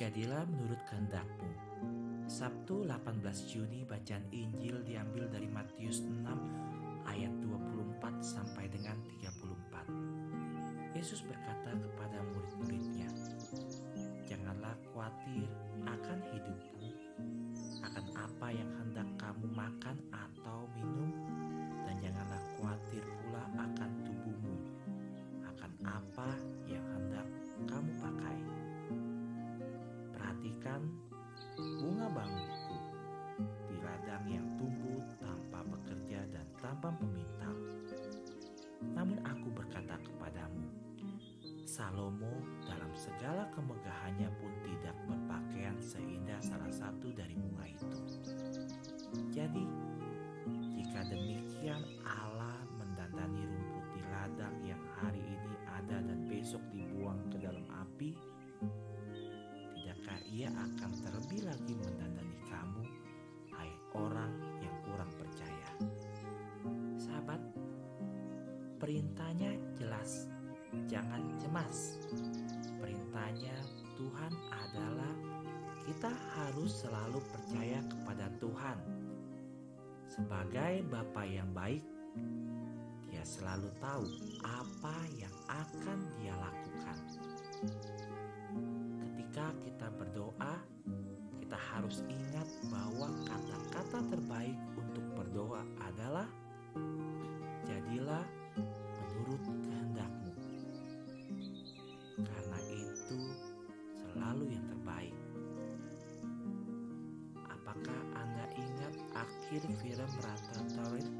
Jadilah menurut kehendakmu. Sabtu 18 Juni bacaan Injil diambil dari Matius 6 ayat 24 sampai dengan 34. Yesus berkata kepada murid-muridnya, Janganlah khawatir akan hidupmu, akan apa yang hendak kamu makan tanpa pemintal. Namun aku berkata kepadamu, Salomo dalam segala kemegahannya pun tidak berpakaian seindah salah satu dari bunga itu. Jadi, jika demikian Allah mendandani rumput di ladang yang hari ini ada dan besok dibuang ke dalam api, tidakkah ia akan terlebih lagi mendandani kamu, perintahnya jelas, jangan cemas. Perintahnya Tuhan adalah kita harus selalu percaya kepada Tuhan. Sebagai Bapa yang baik, dia selalu tahu apa yang akan dia lakukan ketika kita berdoa, kita harus ingat bahwa kata-kata terbaik untuk berdoa adalah akhir film Ratatouille?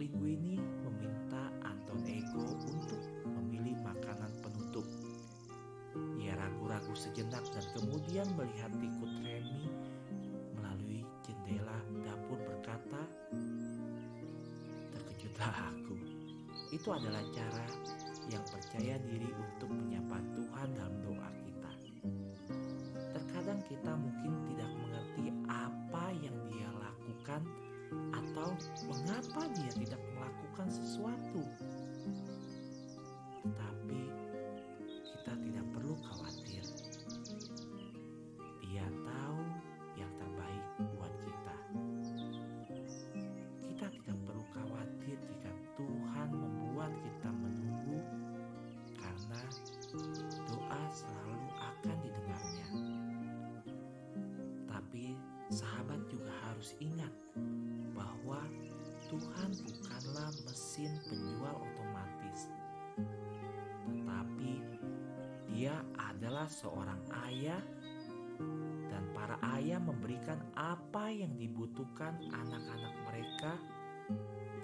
Minggu ini meminta Anton Ego untuk memilih makanan penutup ia ragu-ragu sejenak dan kemudian melihat tikut Remy melalui jendela dapur berkata, Terkejutlah aku. Itu adalah cara yang percaya diri untuk menyapa Tuhan dalam doa kita. Atau mengapa dia tidak melakukan sesuatu. Tetapi kita tidak perlu khawatir. Dia tahu yang terbaik buat kita. Kita tidak perlu khawatir jika Tuhan membuat kita menunggu karena doa selalu akan didengarnya. Tapi sahabat juga harus ingat bahwa Tuhan bukanlah mesin penjual otomatis tetapi dia adalah seorang ayah dan para ayah memberikan apa yang dibutuhkan anak-anak mereka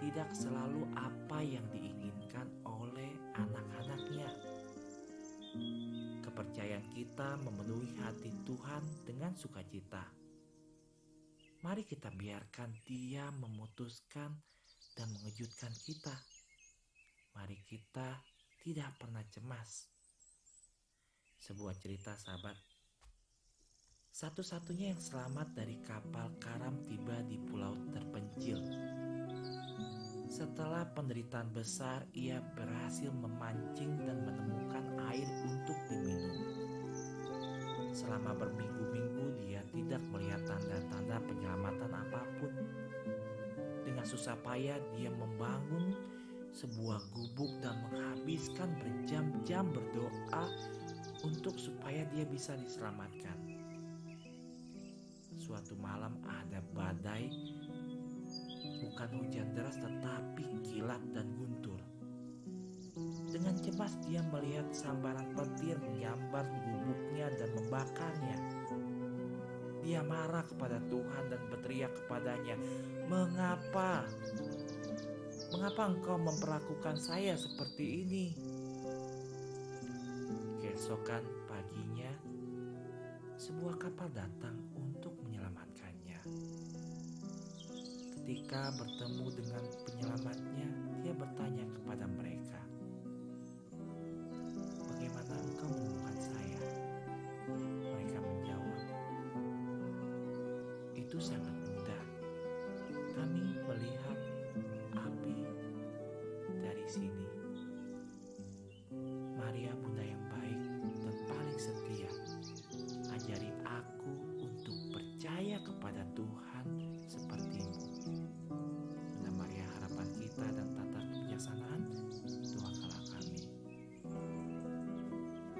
tidak selalu apa yang diinginkan oleh anak-anaknya. Kepercayaan kita memenuhi hati Tuhan dengan sukacita. Mari kita biarkan Dia memutuskan dan mengejutkan kita. Mari kita tidak pernah cemas. Sebuah cerita sahabat. Satu-satunya yang selamat dari kapal karam tiba di pulau terpencil. Setelah penderitaan besar, ia berhasil memancing dan menemukan air untuk diminum. Selama berminggu-minggu, dia tidak melihat tanda-tanda penyelamatan apa pun. Dengan susah payah, dia membangun sebuah gubuk dan menghabiskan berjam-jam berdoa untuk supaya dia bisa diselamatkan. Suatu malam ada badai, bukan hujan deras tetapi kilat dan guntur. Dengan cemas dia melihat sambaran petir menyambar gubuknya dan membakarnya. Dia marah kepada Tuhan dan berteriak kepadanya, "Mengapa? Mengapa engkau memperlakukan saya seperti ini?" Keesokan paginya, sebuah kapal datang untuk menyelamatkannya. Ketika bertemu dengan penyelamatnya, dia bertanya kepada mereka, itu sangat mudah. Kami melihat api dari sini.